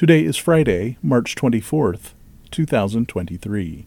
Today is Friday, March 24th, 2023.